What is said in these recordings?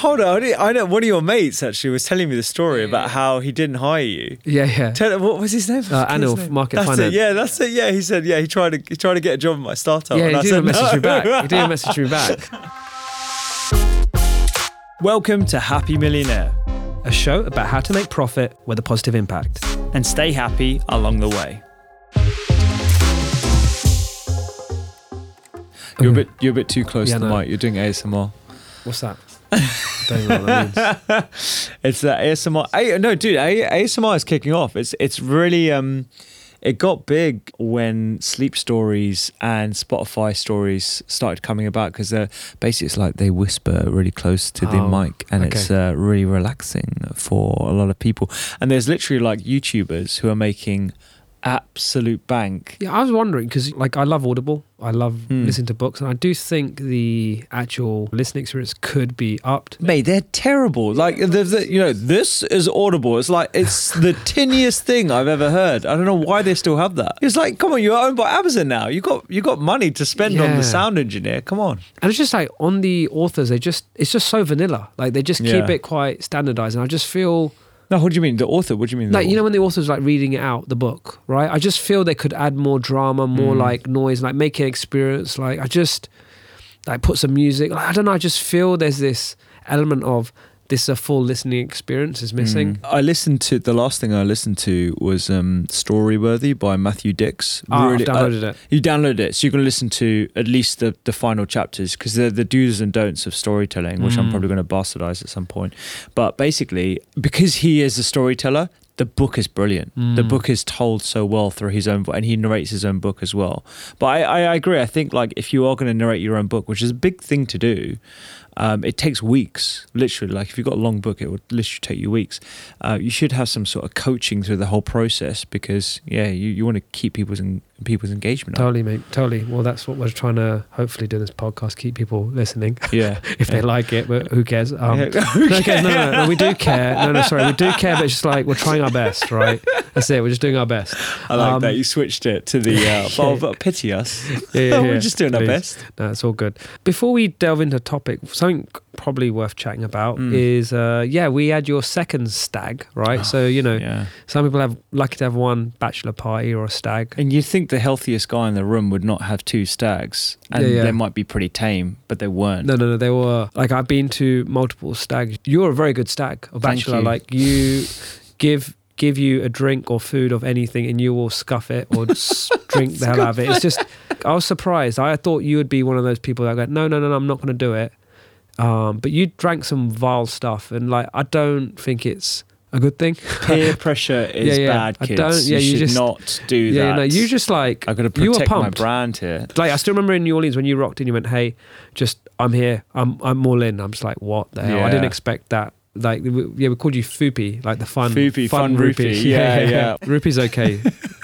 Hold on, I know one of your mates actually was telling me the story about how he didn't hire you. Yeah, yeah. Tell, what was his name? Uh, What's his Anil. Market That's Finance. It, yeah, that's it. Yeah, he said. Yeah, he tried to he tried to get a job at my startup. yeah, and I he said didn't message no. me back. He didn't message me back. Welcome to Happy Millionaire A show about how to make profit with a positive impact. and stay happy along the way. You're a bit you're a bit too close Yeah, to the no. mic. You're doing ASMR. What's that? Don't know what that means. It's uh, ASMR. I, no, dude, ASMR is kicking off. It's it's really um, it got big when sleep stories and Spotify stories started coming about because basically it's like they whisper really close to the Oh, mic and okay. it's uh, really relaxing for a lot of people. And there's literally like YouTubers who are making absolute bank. Yeah, I was wondering because, like, I love Audible. I love Hmm. listening to books, and I do think the actual listening experience could be upped. Mate, they're terrible. Like the, the, you know, this is audible. It's like it's the tiniest thing I've ever heard. I don't know why they still have that. It's like, come on, you're owned by Amazon now. You got you got money to spend on the sound engineer. Come on. And it's just like on the authors, they just it's just so vanilla. Like they just keep Yeah. it quite standardized, and I just feel No, what do you mean? The author? What do you mean? like you know when the author's like reading it out the book, right? I just feel they could add more drama, more Mm. like noise, like make it experience. Like I just like put some music. Like, I don't know. I just feel there's this element of this is a full listening experience is missing. Mm. I listened to the last thing I listened to was um, Storyworthy by Matthew Dicks. Ah, I've uh, downloaded it. You download it, so you can listen to at least the, the final chapters because they're the do's and don'ts of storytelling, which I'm Mm. probably going to bastardize at some point. But basically, because he is a storyteller, the book is brilliant. The Mm. book is told so well through his own voice, and he narrates his own book as well. But I, I, I agree. I think like if you are going to narrate your own book, which is a big thing to do, um, it takes weeks, literally. Like if you've got a long book, it would literally take you weeks. Uh, you should have some sort of coaching through the whole process because yeah, you, you want to keep people's en- people's engagement up. Totally, mate. Totally. Well, that's what we're trying to hopefully do in this podcast. Keep people listening Yeah, if they like it, but who cares? Um, Yeah. no, okay, no, no, no, we do care. No, no, sorry, we do care, but it's just like we're trying our best, right? That's it. We're just doing our best. I like Um, that you switched it to the uh, oh, but pity us. Yeah, yeah, We're yeah. just doing our best. No, it's all good. Before we delve into a topic, something probably worth chatting about Mm. is, uh, yeah, we had your second stag, right? so you know, Yeah, some people have lucky to have one bachelor party or a stag. and you'd think the healthiest guy in the room would not have two stags, and Yeah, yeah. they might be pretty tame, but they weren't. No, no, no. They were like I've been to multiple stags. You're a very good stag, a bachelor. you. Like you give give you a drink or food of anything, and you will scuff it or drink the hell out of it. It's just I was surprised. I thought you would be one of those people that go, no, no, no, no I'm not going to do it. Um, but you drank some vile stuff, and like I don't think it's a good thing. Peer pressure is Yeah, yeah. bad, I kids. don't- yeah, you you should just- not do yeah, that. no, you just like I've got to you were protect my brand here. like I still remember in New Orleans when you rocked in, you went, "Hey, just I'm here. I'm I'm all in." I'm just like, "What the hell?" I didn't expect that. Like, we, yeah, we called you Fupy, like the fun, Fupy, fun rupy. Yeah, yeah. Rupy's okay.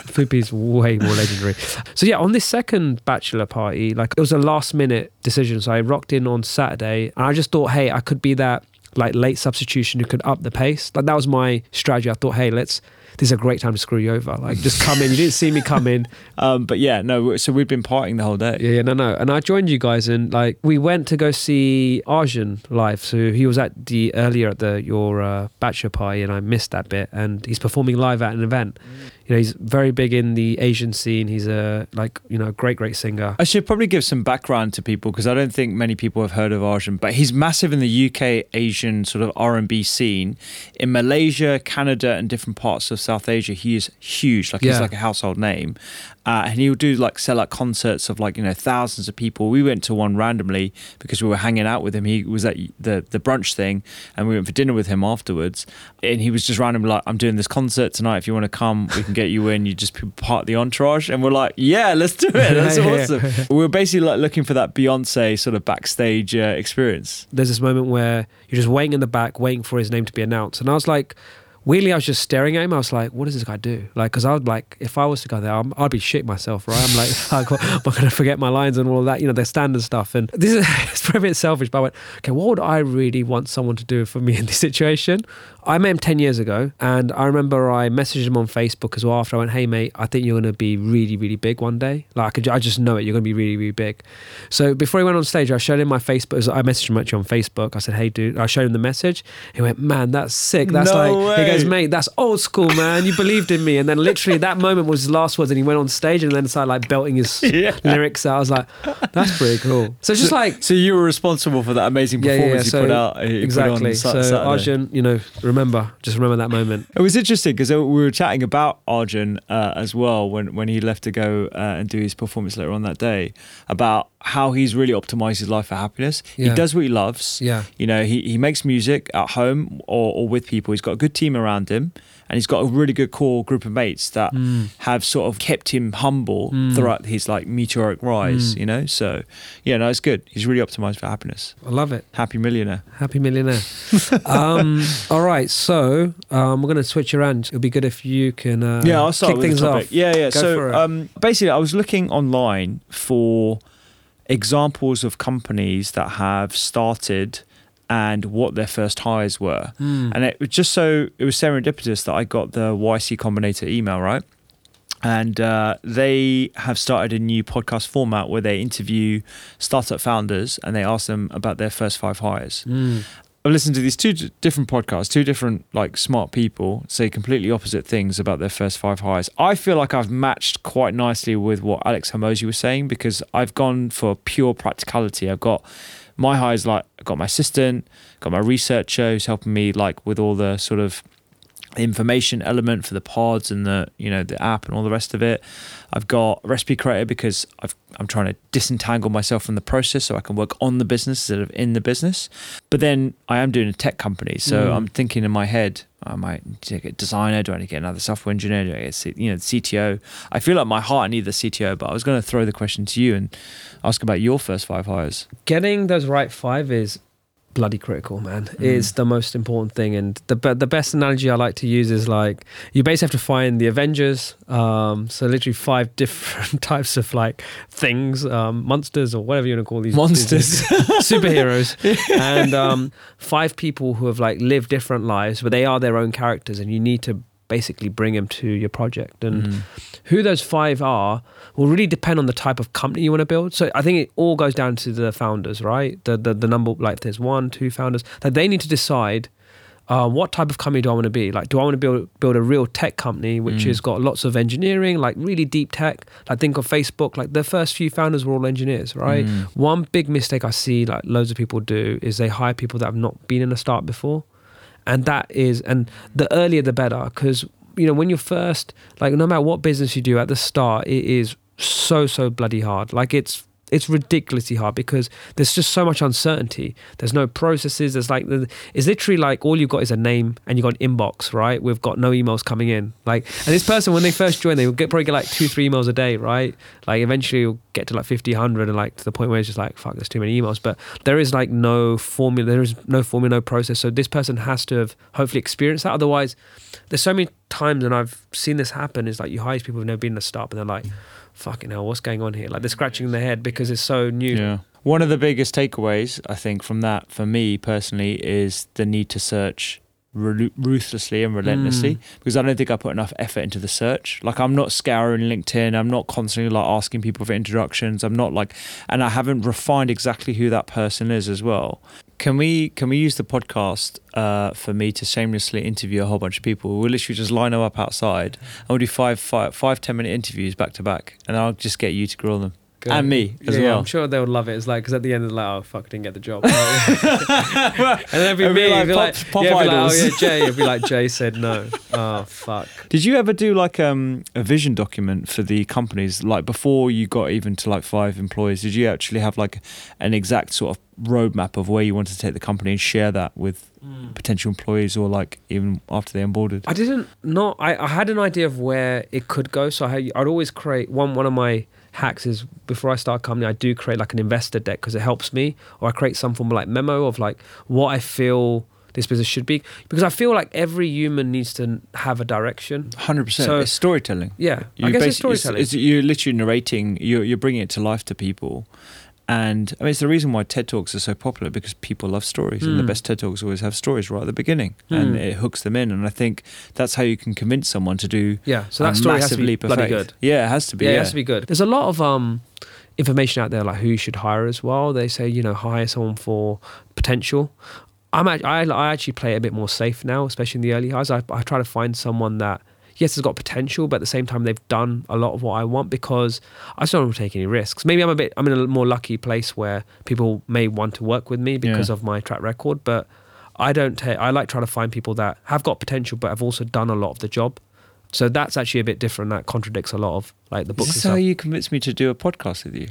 Fupy's way more legendary. So yeah, on this second bachelor party, like it was a last minute decision. So I rocked in on Saturday, and I just thought, hey, I could be that like late substitution who could up the pace. Like that was my strategy. I thought, hey, let's. This is a great time to screw you over. Like, just come in. You didn't see me come in. Um, but yeah, no. So we've been partying the whole day. Yeah, yeah, no, no. And I joined you guys, and like we went to go see Arjun live. So he was at the earlier at the your uh, bachelor party, and I missed that bit. And he's performing live at an event. You know, he's very big in the Asian scene. He's a like you know great, great singer. I should probably give some background to people because I don't think many people have heard of Arjun, but he's massive in the UK Asian sort of R&B scene. In Malaysia, Canada, and different parts of South Asia, he is huge. Like he's like a household name, uh, and he would do like sell out concerts of like you know thousands of people. We went to one randomly because we were hanging out with him. He was at the the brunch thing, and we went for dinner with him afterwards. And he was just randomly like, "I'm doing this concert tonight. If you want to come, we can get you in. You just be part of the entourage." And we're like, "Yeah, let's do it. That's Yeah, yeah. awesome." we were basically like looking for that Beyonce sort of backstage uh, experience. There's this moment where you're just waiting in the back, waiting for his name to be announced, and I was like. Weirdly, I was just staring at him. I was like, what does this guy do? Like, because I was like, if I was to go there, I'm, I'd be shit myself, right? I'm like, I'm going to forget my lines and all that, you know, the standard stuff. And this is, it's probably a bit selfish, but I went, okay, what would I really want someone to do for me in this situation? I met him 10 years ago, and I remember I messaged him on Facebook as well after I went, hey, mate, I think you're going to be really, really big one day. Like, I, could, I just know it. You're going to be really, really big. So before he went on stage, I showed him my Facebook. I messaged him actually on Facebook. I said, hey, dude, I showed him the message. He went, man, that's sick. That's No like, he goes, mate, that's old school, man. You believed in me. And then literally that moment was his last words, and he went on stage and then started like belting his Yeah. lyrics out. I was like, that's pretty cool. So just like, So you were responsible for that amazing performance yeah, yeah. you So put out. Eh, you put on exactly. So Saturday. Arjun, you know, remember, just remember that moment. It was interesting because we were chatting about Arjun uh, as well when, when he left to go uh, and do his performance later on that day about how he's really optimized his life for happiness. Yeah. He does what he loves. Yeah. You know, he, he makes music at home or, or with people. He's got a good team around him and he's got a really good core group of mates that Mm. have sort of kept him humble Mm. throughout his like meteoric rise, Mm. you know? So, yeah, no, it's good. He's really optimized for happiness. I love it. Happy millionaire. Happy millionaire. um, all right, so um, we're going to switch around. It'll be good if you can uh, yeah, I'll start kick things off. Yeah, yeah. Go so um, basically, I was looking online for examples of companies that have started and what their first hires were. Hmm. And it was just so it was serendipitous that I got the YC Combinator email, right? And uh, they have started a new podcast format where they interview startup founders and they ask them about their first five hires. Mm. I've listened to these two different podcasts, two different like smart people say completely opposite things about their first five hires. I feel like I've matched quite nicely with what Alex Hormozi was saying because I've gone for pure practicality. I've got my high is like I've got my assistant, got my researcher who's helping me like with all the sort of information element for the pods and the you know the app and all the rest of it. I've got recipe creator because I've, I'm trying to disentangle myself from the process so I can work on the business instead of in the business. But then I am doing a tech company, so Mm. I'm thinking in my head, I might get a designer. Do I get another software engineer? Do I get C- you know CTO? I feel like my heart I need the CTO, but I was going to throw the question to you and ask about your first five hires. Getting those right five is bloody critical, man. Mm. It's the most important thing. And the the best analogy I like to use is like you basically have to find the Avengers. Um, so literally five different types of like things, um, monsters or whatever you want to call these Monsters. superheroes, and um, five people who have like lived different lives, but they are their own characters, and you need to basically bring them to your project and Mm. who those five are will really depend on the type of company you want to build. So I think it all goes down to the founders, right? The the, the number like there's one, two founders that they need to decide uh, what type of company do I want to be? Like, do I want to build build a real tech company which Mm. has got lots of engineering, like really deep tech? Like think of Facebook. Like the first few founders were all engineers, right? Mm. One big mistake I see like loads of people do is they hire people that have not been in a start before, and that is and the earlier the better because you know when you're first like no matter what business you do at the start it is so so bloody hard. Like it's it's ridiculously hard because there's just so much uncertainty. There's no processes. There's like it's literally like all you've got is a name and you've got an inbox, right? We've got no emails coming in. Like, and this person when they first join, they will get probably get like two, three emails a day, right? Like eventually you'll get to like 50, 100 and like to the point where it's just like fuck, there's too many emails. But there is like no formula. There is no formula, no process. So this person has to have hopefully experienced that. Otherwise, there's so many times and I've seen this happen. Is like you hire people who've never been in a startup and they're like fucking hell, what's going on here? Like they're scratching their head because it's so new. Yeah. One of the biggest takeaways, I think, from that for me personally is the need to search ruthlessly and relentlessly Mm. because I don't think I put enough effort into the search. Like, I'm not scouring LinkedIn, I'm not constantly like asking people for introductions, I'm not like, and I haven't refined exactly who that person is as well. Can we can we use the podcast uh, for me to shamelessly interview a whole bunch of people? We'll literally just line them up outside and we'll do five, five, five, ten minute interviews back to back, and I'll just get you to grill them. Good. And me as yeah, well. I'm sure they would love it. It's like because at the end of the like, oh fuck, didn't get the job. and then it'd be It'd be me. like it'd be pop- like, pop yeah, it'd be like, oh idols. yeah, Jay. It'd be like Jay said no. Oh fuck. Did you ever do like um, a vision document for the companies? Like before you got even to like five employees, did you actually have like an exact sort of roadmap of where you wanted to take the company and share that with potential employees or like even after they onboarded? I didn't not. I, I had an idea of where it could go. So I had, I'd always create one. One of my hacks is before I start a company, I do create like an investor deck because it helps me, or I create some form of like memo of like what I feel this business should be because I feel like every human needs to have a direction. Hundred percent. So- It's storytelling. Yeah, You I guess it's storytelling. It's, you're literally narrating. You're you're bringing it to life to people, and I mean it's the reason why TED talks are so popular because people love stories, and the Mm. best TED talks always have stories right at the beginning, and Mm. it hooks them in. And I think that's how you can convince someone to do yeah, so a that story has to be bloody faith. good. Yeah, it has to be. yeah, Yeah, it has to be good. There's a lot of um, information out there like who you should hire as well. They say you know hire someone for potential. I'm I, I actually play it a bit more safe now, especially in the early hires. I, I try to find someone that yes it's got potential, but at the same time they've done a lot of what I want because I just don't want to take any risks. Maybe I'm a bit I'm in a more lucky place where people may want to work with me because Yeah. of my track record, but I don't take. I like trying to find people that have got potential but have also done a lot of the job. So that's actually a bit different. That contradicts a lot of like the books and this stuff. how you convinced me to do a podcast with you?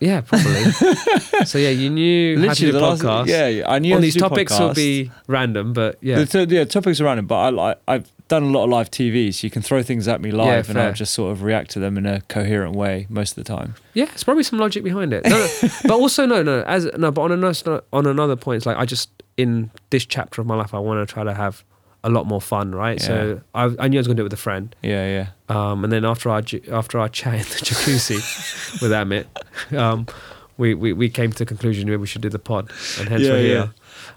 Yeah, probably. so yeah, you knew how to do the a last- podcast. yeah, I knew to these topics will be random, but yeah, The, t- yeah, topics are random, but I, like I've done a lot of live TV, so you can throw things at me live, Yeah, and. I'll just sort of react to them in a coherent way most of the time. yeah, it's probably some logic behind it. No, no, but also no, no, as no, but on another on another point, it's like I just in this chapter of my life, I want to try to have a lot more fun, right? So I, I knew I was going to do it with a friend, Yeah, yeah. um, and then after our after our chat in the jacuzzi with Amit, um, we, we we came to the conclusion that we should do the pod, and hence Yeah, we're yeah.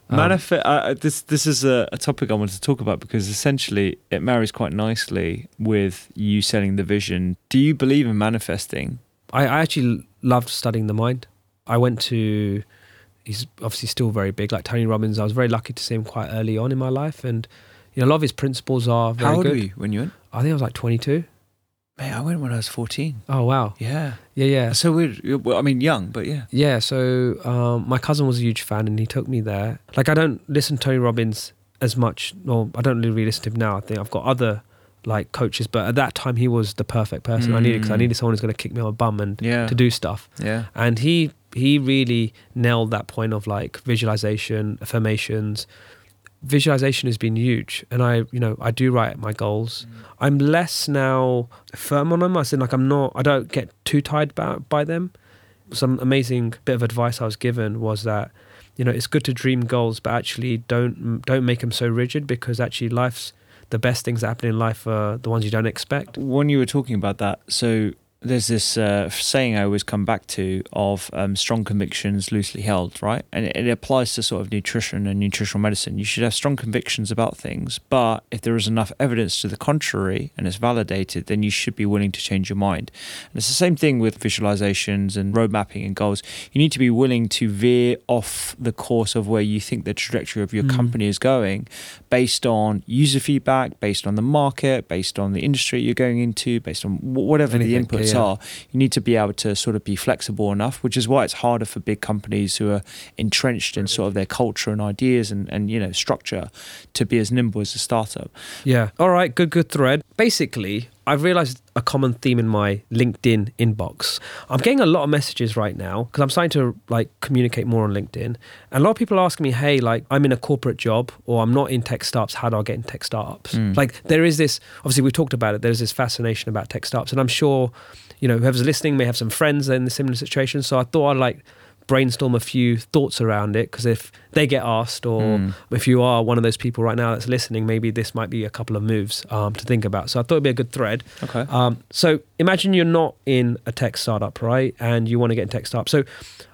Um, Manifest. Uh, this this is a, a topic I wanted to talk about because essentially it marries quite nicely with you selling the vision. Do you believe in manifesting? I, I actually loved studying the mind. I went to, he's obviously still very big, like Tony Robbins. I was very lucky to see him quite early on in my life. And, you know, a lot of his principles are very good. How old good. were you when you went? I think I was like 22. Mate, I went when I was fourteen. Oh, wow. Yeah. Yeah, yeah. So. You're- Well, I mean, young, but yeah. Yeah, so um, my cousin was a huge fan and he took me there. Like, I don't listen to Tony Robbins as much, or I don't really listen to him now. I think I've got other like coaches, but at that time he was the perfect person I needed because I Mm. needed someone who's going to kick me on the bum and Yeah. to do stuff. Yeah. and he he really nailed that point of like visualization affirmations visualization has been huge and i you know i do write my goals. Mm. I'm less now firm on them i said like i'm not i don't get too tied by, by them. Some amazing bit of advice i was given was that you know it's good to dream goals but actually don't don't make them so rigid because actually life's the best things that happen in life are the ones you don't expect. When you were talking about that, so there's this uh, saying I always come back to of um, strong convictions loosely held, right? And it, it applies to sort of nutrition and nutritional medicine. You should have strong convictions about things, but if there is enough evidence to the contrary and it's validated, then you should be willing to change your mind. And it's the same thing with visualizations and road mapping and goals. You need to be willing to veer off the course of where you think the trajectory of your Mm. company is going based on user feedback, based on the market, based on the industry you're going into, based on wh- whatever the Anything, inputs yeah. are. You need to be able to sort of be flexible enough, which is why it's harder for big companies who are entrenched in sort of their culture and ideas and, and you know structure to be as nimble as a startup. Yeah. All right. Good, good thread. Basically, I've realized a common theme in my LinkedIn inbox. I'm getting a lot of messages right now because I'm starting to like communicate more on LinkedIn. And a lot of people are asking me, hey, like I'm in a corporate job or I'm not in tech startups. How do I get in tech startups? Mm. Like there is this, obviously, we talked about it. There's this fascination about tech startups. And I'm sure, you know, whoever's listening may have some friends in the similar situation. So I thought I'd like brainstorm a few thoughts around it because if they get asked or Mm. if you are one of those people right now that's listening, maybe this might be a couple of moves um, to think about. So I thought it'd be a good thread. Okay. Um, so imagine you're not in a tech startup, right? And you want to get in tech startup. So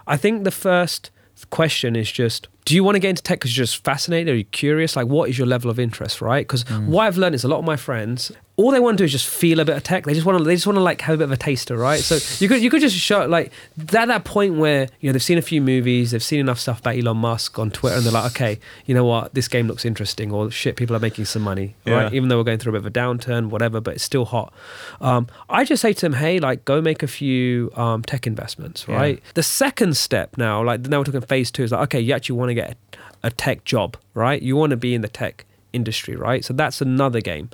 I think the first question is just do you want to get into tech because you're just fascinated? Are you curious? Like, what is your level of interest, right? Because what I've learned is a lot of my friends, all they want to do is just feel a bit of tech. They just want to, they just want to like have a bit of a taster, right? So you could, you could just show like at that point where you know they've seen a few movies, they've seen enough stuff about Elon Musk on Twitter, and they're like, okay, you know what, this game looks interesting, or shit, people are making some money, right? Even though we're going through a bit of a downturn, whatever, but it's still hot. Um, I just say to them, hey, like, go make a few um, tech investments, Yeah. right? The second step now, like, now we're talking phase two, is like, okay, you actually want to get a, a tech job, right? You want to be in the tech industry, right? So that's another game.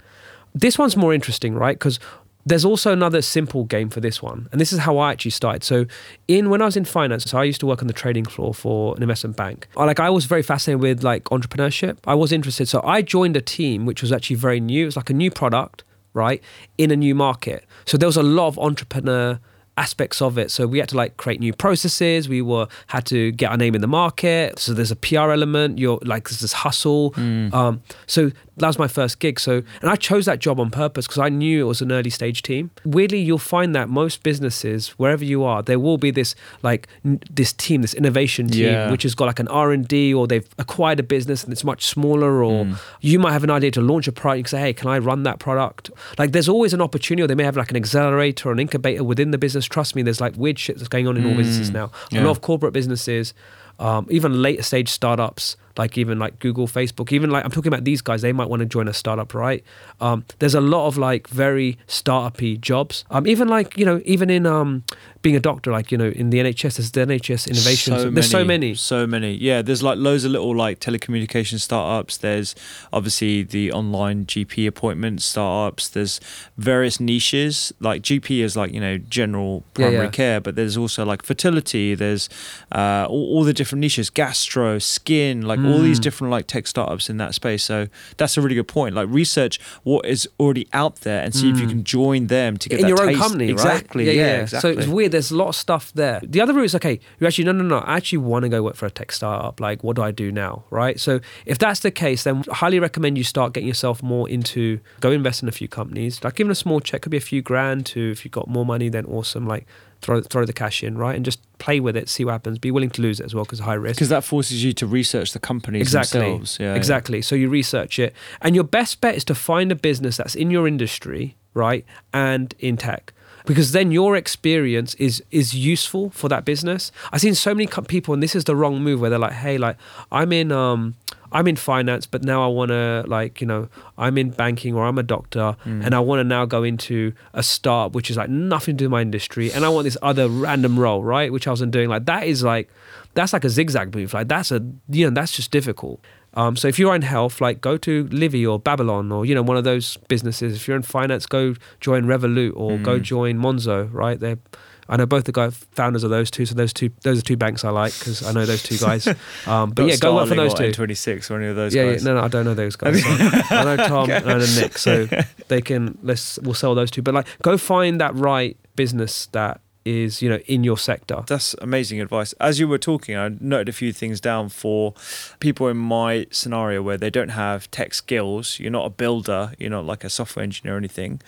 This one's more interesting, right? Because there's also another simple game for this one, and this is how I actually started. So, in when I was in finance, so I used to work on the trading floor for an investment bank. Like I was very fascinated with like entrepreneurship. I was interested, so I joined a team which was actually very new. It was like a new product, right, in a new market. So there was a lot of entrepreneur aspects of it. So we had to like create new processes. We were had to get our name in the market. So there's a PR element. You're like there's this hustle. Um, so that was my first gig. So and I chose that job on purpose because I knew it was an early stage team. Weirdly, you'll find that most businesses, wherever you are, there will be this like n- this team, this innovation team, Yeah. which has got like an R and D or they've acquired a business and it's much smaller, or you might have an idea to launch a product. You can say, hey, can I run that product? Like there's always an opportunity. Or they may have like an accelerator or an incubator within the business. Trust me, there's like weird shit that's going on in all businesses now. A lot of corporate businesses, um, even later stage startups, like even like Google, Facebook, even like I'm talking about these guys, they might want to join a startup, right? Um, there's a lot of like very startup-y jobs. Um, even like, you know, even in um, being a doctor, like, you know, in the NHS, there's the NHS innovations. there's so many. so many. Yeah, there's like loads of little like telecommunication startups. There's obviously the online GP appointment startups. There's various niches. Like GP is like you know general primary yeah. care, but there's also like fertility. There's uh, all, all the different niches, gastro, skin, like all Mm. these different like tech startups in that space. So that's a really good point. Like research what is already out there and see if you can join them to get Mm. in that your own company, exactly. right? Yeah, exactly. So it's weird. There's a lot of stuff there. The other route is okay. You actually no, no, no. I actually want to go work for a tech startup. Like, what do I do now, right? So if that's the case, then I highly recommend you start getting yourself more into go invest in a few companies. Like, even a small check could be a few grand. To if you've got more money, then awesome. Like, throw throw the cash in, right, and just play with it, see what happens. Be willing to lose it as well because high risk. because that forces you to research the companies Exactly. themselves. Yeah, yeah. exactly. So you research it, and your best bet is to find a business that's in your industry, right, and in tech, because then your experience is is useful for that business. I've seen so many people, and this is the wrong move, where they're like, "Hey, like I'm in um." I'm in finance, but now I want to like you know I'm in banking or I'm a doctor, Mm. and I want to now go into a startup which is like nothing to do with my industry, and I want this other random role, right? Which I wasn't doing. Like that is like that's like a zigzag move. Like that's a you know that's just difficult. Um, so if you're in health, like go to Livi or Babylon or you know one of those businesses. If you're in finance, go join Revolut or go Mm. join Monzo. Right? They, I know both the guy founders of those two. So those two, those are two banks I like because I know those two guys. Um, but Not yeah, go work for those two. N26 or any of those Yeah, yeah, guys. no, no, I don't know those guys. So I know Tom and I know Nick, so they can let's we'll sell those two. But like, go find that right business that is you know in your sector. That's amazing advice. As you were talking, I noted a few things down for people in my scenario where they don't have tech skills. You're not a builder, you're not like a software engineer or anything.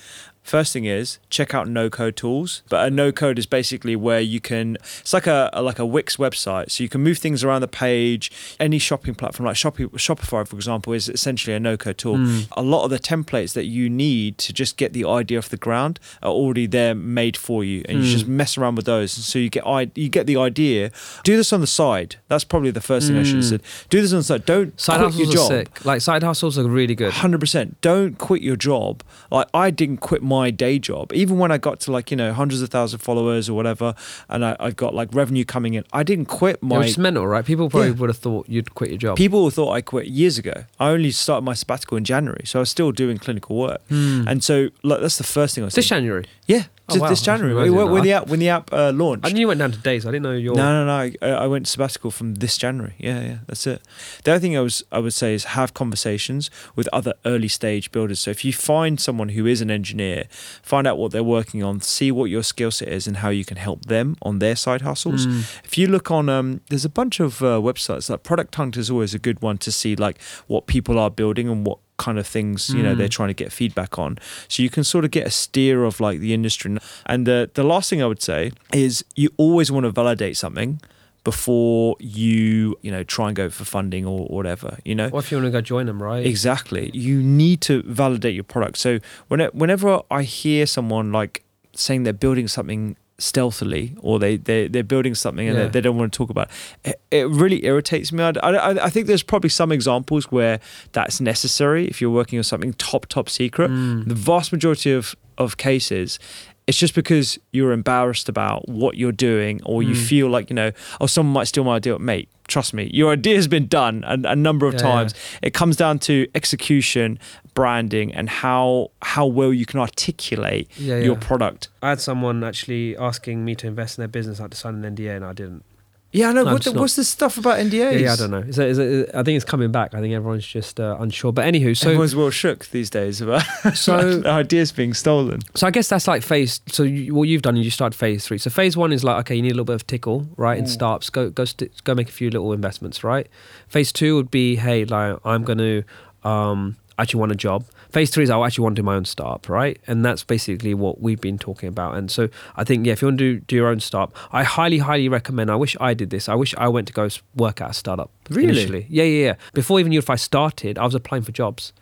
First thing is check out no code tools. But a no code is basically where you can it's like a, a- like a Wix website. So you can move things around the page. Any shopping platform like Shopee, Shopify for example is essentially a no code tool. Hmm. A lot of the templates that you need to just get the idea off the ground are already there made for you and you Hmm. just mess around with those. So you get you get the idea. Do this on the side. That's probably the first thing I should have said. Do this on the side. Don't Hmm. Side quit your job. sick. Like side hustles are really good. Hundred percent. Don't quit your job. Like I didn't quit my day job, even when I got to like you know hundreds of thousands of followers or whatever, and I, I got like revenue coming in. I didn't quit my. is mental, right? People probably Yeah. would have thought you'd quit your job. People thought I quit years ago. I only started my sabbatical in January, so I was still doing clinical work. Hmm. And so, like, that's the first thing I was. This thinking. January. Yeah, Oh, just wow. this January when, the app when the app uh, launched. I knew you went down to days. I didn't know your. No, no, no. I, I went sabbatical from this January. Yeah, yeah, that's it. The other thing I was I would say is have conversations with other early stage builders. So if you find someone who is an engineer, find out what they're working on, see what your skill set is, and how you can help them on their side hustles. Hmm. If you look on, um, there's a bunch of uh, websites like Product Hunt is always a good one to see like what people are building and what kind of things you know Mm. they're trying to get feedback on so you can sort of get a steer of like the industry and the the last thing i would say is you always want to validate something before you you know try and go for funding or whatever you know What if you want to go join them, right? Exactly. You need to validate your product. So when whenever I hear someone like saying they're building something stealthily or they, they, they're building something and Yeah. they, they don't want to talk about it, it really irritates me. I, I, I think there's probably some examples where that's necessary if you're working on something top, top secret. Mm. The vast majority of, of cases, it's just because you're embarrassed about what you're doing or you Mm. feel like, you know, oh, someone might steal my idea. Mate, trust me, your idea has been done a, a number of Yeah, times. It comes down to execution, branding, and how how well you can articulate Yeah, your yeah. product. I had someone actually asking me to invest in their business. I had to sign an NDA and I didn't. Yeah, I know. No, what the, what's the stuff about NDAs? Yeah, yeah, I don't know. Is it, is it, I think it's coming back. I think everyone's just uh, unsure. But anywho, so Everyone's well shook these days about So- ideas being stolen. So I guess that's like phase. So you, what you've done is you start phase three. So phase one is like okay, you need a little bit of tickle, right? In startups, go go st- go make a few little investments, right? Phase two would be hey, like I'm going to um, actually want a job. Phase three is I actually want to do my own startup, right? And that's basically what we've been talking about. And so I think yeah, if you want to do, do your own startup, I highly highly recommend. I wish I did this. I wish I went to go work at a startup. Really? Initially. Yeah, yeah, yeah. Before even you, if I started, I was applying for jobs.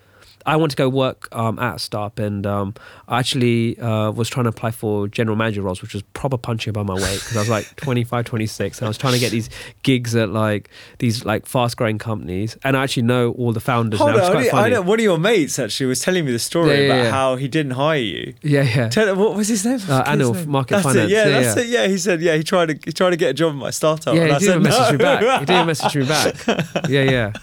I wanted to go work um, at a startup, and um, I actually uh, was trying to apply for general manager roles, which was proper punching above my weight because I was like 25, 26, and I was trying to get these gigs at like these like fast growing companies, and I actually know all the founders Hold now. On, I funny. know one of your mates actually was telling me the story Yeah, yeah, about yeah. how he didn't hire you. Yeah, yeah. Tell, what was his name? Uh, I Anil. Market that's Finance. It. Yeah, Yeah, that's yeah. it. Yeah, he said. Yeah, he tried to he tried to get a job at my startup. Yeah, and he I didn't said message no. me back. He didn't message me back. Yeah, yeah.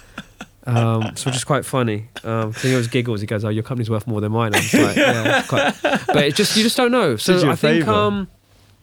Um, so which is quite funny. Um, so he always giggles. He goes, "Oh, your company's worth more than mine." I'm just like, yeah, quite. But it just you just don't know. So I think, um,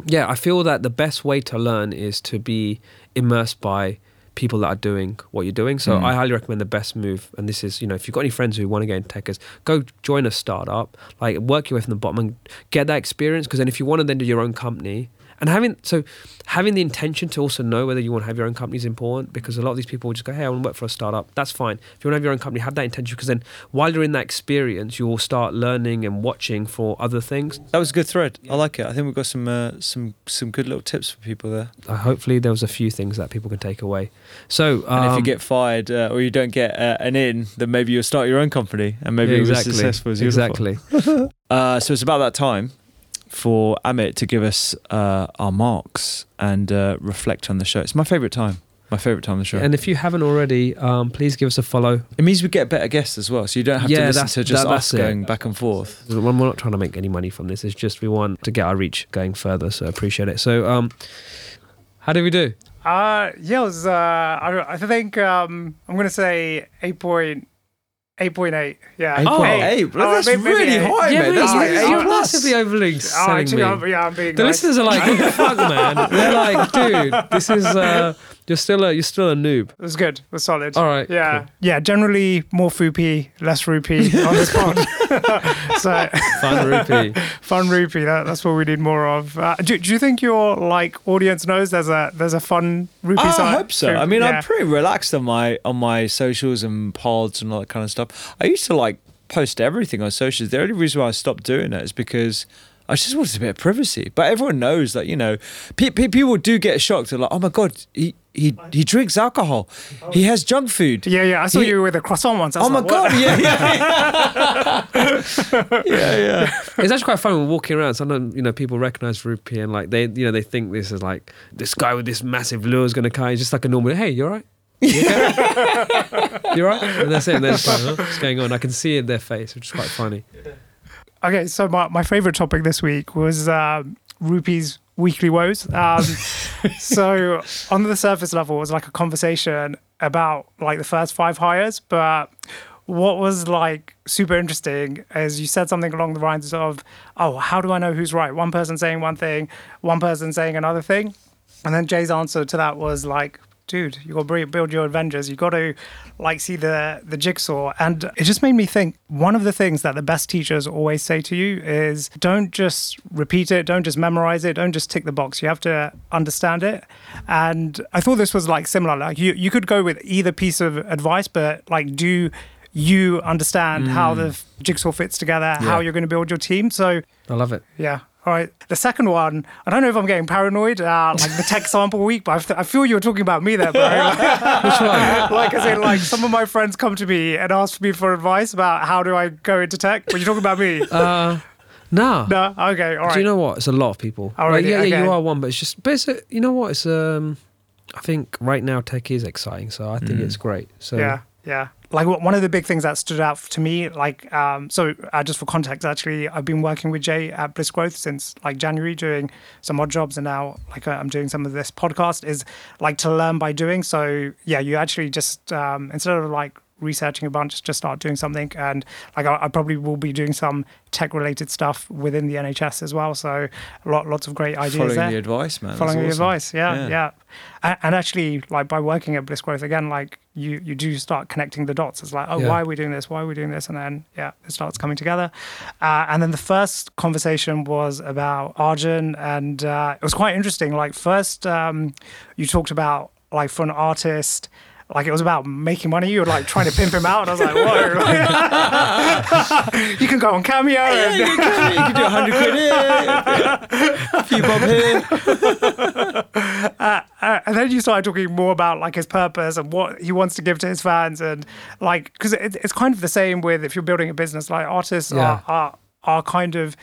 yeah, I feel that the best way to learn is to be immersed by people that are doing what you're doing. So Mm. I highly recommend the best move. And this is, you know, if you've got any friends who want to get in tech, is go join a startup, like work your way from the bottom and get that experience. Because then if you want to then do your own company, and having so having the intention to also know whether you want to have your own company is important because a lot of these people will just go, hey, I want to work for a startup. That's fine. If you want to have your own company, have that intention because then while you're in that experience, you will start learning and watching for other things. That was a good thread. I like it. I think we've got some uh, some some good little tips for people there. Uh, hopefully, there was a few things that people can take away. So, And if you um, get fired uh, or you don't get uh, an in, then maybe you'll start your own company and maybe yeah, it'll exactly, be successful as usual. exactly. Uh, so it's about that time for Amit to give us uh, our marks and uh, reflect on the show. It's my favourite time. My favourite time of the show. And if you haven't already, um, please give us a follow. it means we get better guests as well. So you don't have to Yeah, listen that's- to just that- us that's it. going back and forth. We're we're not trying to make any money from this. It's just we want to get our reach going further. So I appreciate it. So, um, how did we do? Uh, yeah, it was, uh, I, I think um, I'm going to say 8.8. 8.8, yeah. Oh, Eight. eight. Well, that's maybe- maybe really eight. high, man. but That's you're- like you're A you're plus. massively overly Oh, selling actually, me. I'm, yeah, I'm being The nice. listeners are like, "What the fuck, man?" They're like, "Dude, this is uh, you're still a you're still a noob." It was good. It was solid. All right, Yeah. cool. Yeah. Generally, more fupy, less rupy on this pod. so, Fun rupy. fun rupy. That, that's what we need more of. Uh, do, do you think your like audience knows there's a there's a fun rupy Oh, side? I hope so. I mean, yeah. I'm pretty relaxed on my on my socials and pods and all that kind of stuff. I used to like post everything on socials. The only reason why I stopped doing that is because I just wanted a bit of privacy. But everyone knows that you know, pe- pe- people do get shocked. They're like, "Oh my god, he he he drinks alcohol. He has junk food." Yeah, yeah. I saw He- you with a croissant once. I was Oh my like, what? god! Yeah, yeah, yeah, yeah, yeah. It's actually quite fun when walking around. Sometimes you know people recognize rupy and like they you know they think this is like this guy with this massive lure is going to come. He's just like a normal. Hey, you all right? You okay? you all right? And that's it. And they're just like, huh? what's going on? I can see it in their face, which is quite funny. Okay, so my, my favorite topic this week was um, Rupy's weekly woes. Um, so on the surface level, it was like a conversation about like the first five hires, but what was like super interesting is you said something along the lines of, "Oh, how do I know who's right?" One person saying one thing, one person saying another thing, and then Jay's answer to that was like, "Dude, you got to build your Avengers. You got to like see the the jigsaw." And it just made me think. One of the things that the best teachers always say to you is, "Don't just repeat it. Don't just memorize it. Don't just tick the box. You have to understand it." And I thought this was like similar. Like you you could go with either piece of advice, but like do you understand how mm. the jigsaw fits together, how you're going to build your team. So I love it. yeah. All right. The second one, I don't know if I'm getting paranoid, uh, like the tech sample week, but I, f- I feel you're talking about me there, bro. Which one? like, I said, like, some of my friends come to me and ask me for advice about how do I go into tech, but you're talking about me. Uh, no. no? Okay. All right. Do you know what? It's a lot of people. Oh, Like, really? yeah, yeah, you are one, but it's just, but it's a, you know what? It's um, I think right now tech is exciting, so I think it's great. So Yeah, yeah. Like one of the big things that stood out to me, like, um, so uh, just for context, actually, I've been working with Jay at Bliss Growth since like January, doing some odd jobs, and now like uh, I'm doing some of this podcast. Is like to learn by doing. So yeah, you actually just um, instead of like researching a bunch, just start doing something. And like I, I probably will be doing some tech related stuff within the NHS as well. So a lot, lots of great ideas Following there. the advice, man. Following the awesome. advice, yeah, Yeah. yeah, And, and actually, like by working at Bliss Growth again, like you you do start connecting the dots. It's like, oh, Yeah. why are we doing this? Why are we doing this? And then yeah, it starts coming together. Uh, and then the first conversation was about Arjun, and uh, it was quite interesting. Like first, um, you talked about like for an artist. Like it was about making money. You were like trying to pimp him out. And I was like, whoa! you can go on Cameo. and, you can, you can do a hundred quid here, a few bob here. uh, and then you started talking more about like his purpose and what he wants to give to his fans and like because it, it's kind of the same with if you're building a business like artists Yeah. are, are are kind of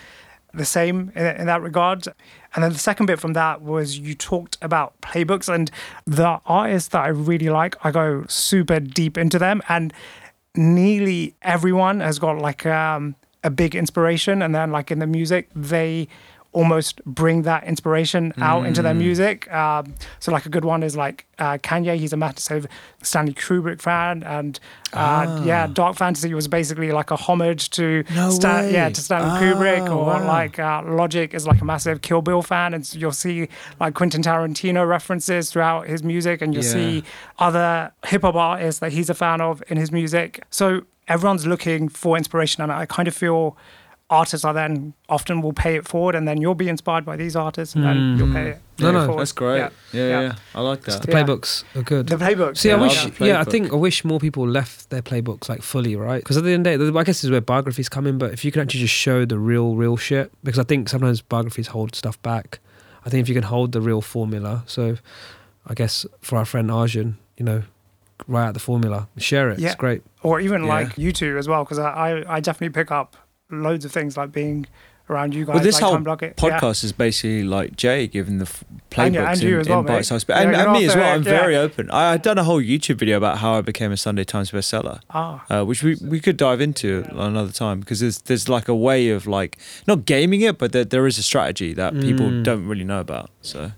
the same in, in that regard. And then the second bit from that was you talked about playbooks and the artists that i really like i go super deep into them and nearly everyone has got like um, a big inspiration and then like in the music they almost bring that inspiration out into their music um, so like a good one is like uh, kanye he's a massive stanley kubrick fan and uh, yeah dark fantasy was basically like a homage to No Stan- yeah to stanley Oh, kubrick or wow. like uh, logic is like a massive kill bill fan and you'll see like quentin tarantino references throughout his music and you'll Yeah. see other hip hop artists that he's a fan of in his music. So everyone's looking for inspiration, and I kind of feel artists are then often will pay it forward, and then you'll be inspired by these artists, and then hmm. you'll pay it. No, pay it no, forward. That's great. Yeah. Yeah, yeah, Yeah. yeah. I like that. The Yeah. playbooks are good. The playbooks. See, I Yeah, I wish, love yeah, I think I wish more people left their playbooks like fully, right? Because at the end of the day, I guess this is where biographies come in. But if you can actually just show the real, real shit, because I think sometimes biographies hold stuff back. I think if you can hold the real formula, so I guess for our friend Arjun, you know, write out the formula, share it. Yeah. It's great. or even Yeah. like you two as well, because I, I I definitely pick up loads of things like being around you guys. Well, this like whole Time Block It. Yeah. Podcast is basically like Jay giving the f- And you- playbooks and you in, as well, mate. bite-sized bit. Yeah, And, and me as the well. I'm hook, yeah. very open. I, I've done a whole YouTube video about how I became a Sunday Times bestseller. Ah, uh, which we, we could dive into another time because there's there's like a way of like not gaming it, but there, there is a strategy that people Mm. don't really know about. So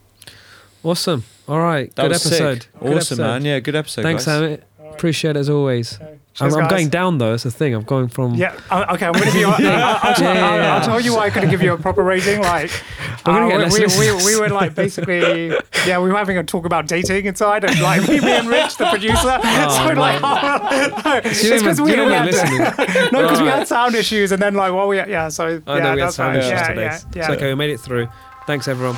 Awesome. All right. that good was episode. sick. Good awesome, episode. man. Yeah, good episode. Thanks, guys. Amit. Appreciate it as always. I'm, I'm going down though. It's a thing. I'm going from. Yeah. uh, Okay. I'm gonna be. I'll, I'll, tell, Yeah, I'll. I'll tell you why I couldn't give you a proper rating. Like, uh, we, we, we, we were like basically, yeah, we were having a talk about dating inside, and like me, and Rich, the producer. so no. like, no, it's because we, we had no, because we had sound issues, and then like, well, we yeah, so yeah, know we had that's sound right. issues yeah, today. yeah, yeah. It's okay. We made it through. Thanks, everyone.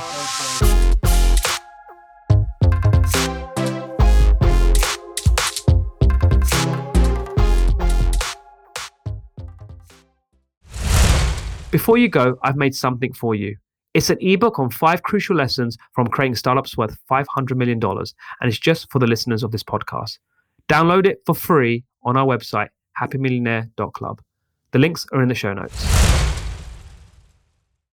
Before you go, I've made something for you. It's an ebook on five crucial lessons from creating startups worth $500 million, and it's just for the listeners of this podcast. Download it for free on our website, happymillionaire.club. The links are in the show notes.